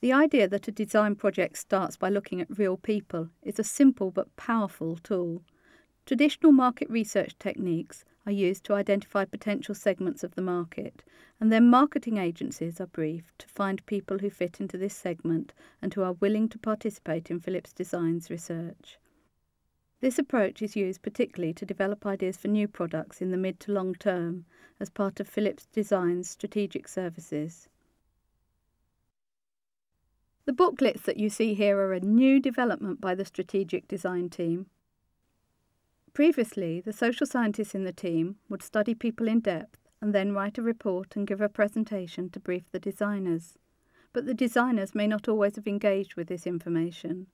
The idea that a design project starts by looking at real people is a simple but powerful tool. Traditional market research techniques are used to identify potential segments of the market, and then marketing agencies are briefed to find people who fit into this segment and who are willing to participate in Philips Design's research. This approach is used particularly to develop ideas for new products in the mid to long term as part of Philips Design's strategic services. The booklets that you see here are a new development by the strategic design team. Previously, the social scientists in the team would study people in depth and then write a report and give a presentation to brief the designers. But the designers may not always have engaged with this information.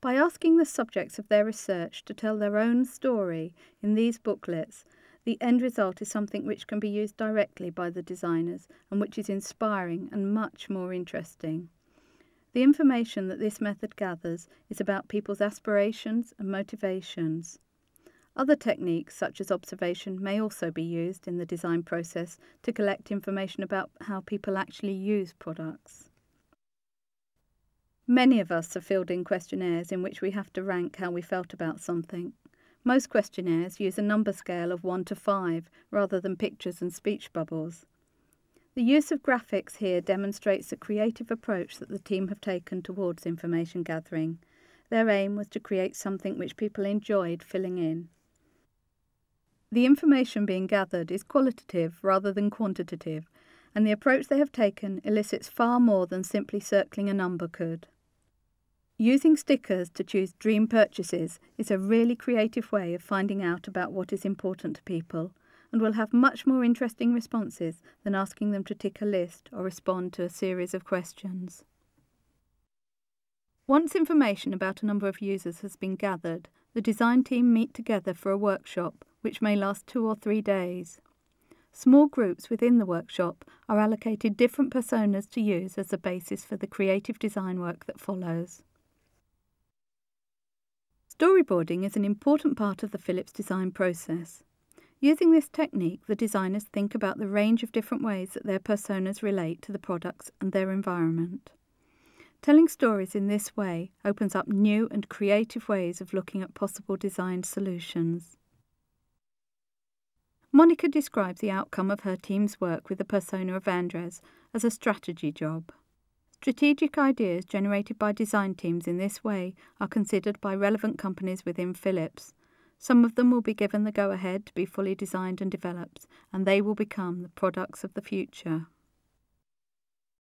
By asking the subjects of their research to tell their own story in these booklets, the end result is something which can be used directly by the designers and which is inspiring and much more interesting. The information that this method gathers is about people's aspirations and motivations. Other techniques, such as observation, may also be used in the design process to collect information about how people actually use products. Many of us are filled in questionnaires in which we have to rank how we felt about something. Most questionnaires use a number scale of 1 to 5 rather than pictures and speech bubbles. The use of graphics here demonstrates the creative approach that the team have taken towards information gathering. Their aim was to create something which people enjoyed filling in. The information being gathered is qualitative rather than quantitative, and the approach they have taken elicits far more than simply circling a number could. Using stickers to choose dream purchases is a really creative way of finding out about what is important to people and will have much more interesting responses than asking them to tick a list or respond to a series of questions. Once information about a number of users has been gathered, the design team meet together for a workshop which may last two or three days. Small groups within the workshop are allocated different personas to use as the basis for the creative design work that follows. Storyboarding is an important part of the Philips design process. Using this technique, the designers think about the range of different ways that their personas relate to the products and their environment. Telling stories in this way opens up new and creative ways of looking at possible design solutions. Monica describes the outcome of her team's work with the persona of Andres as a strategy job. Strategic ideas generated by design teams in this way are considered by relevant companies within Philips. Some of them will be given the go ahead to be fully designed and developed, and they will become the products of the future.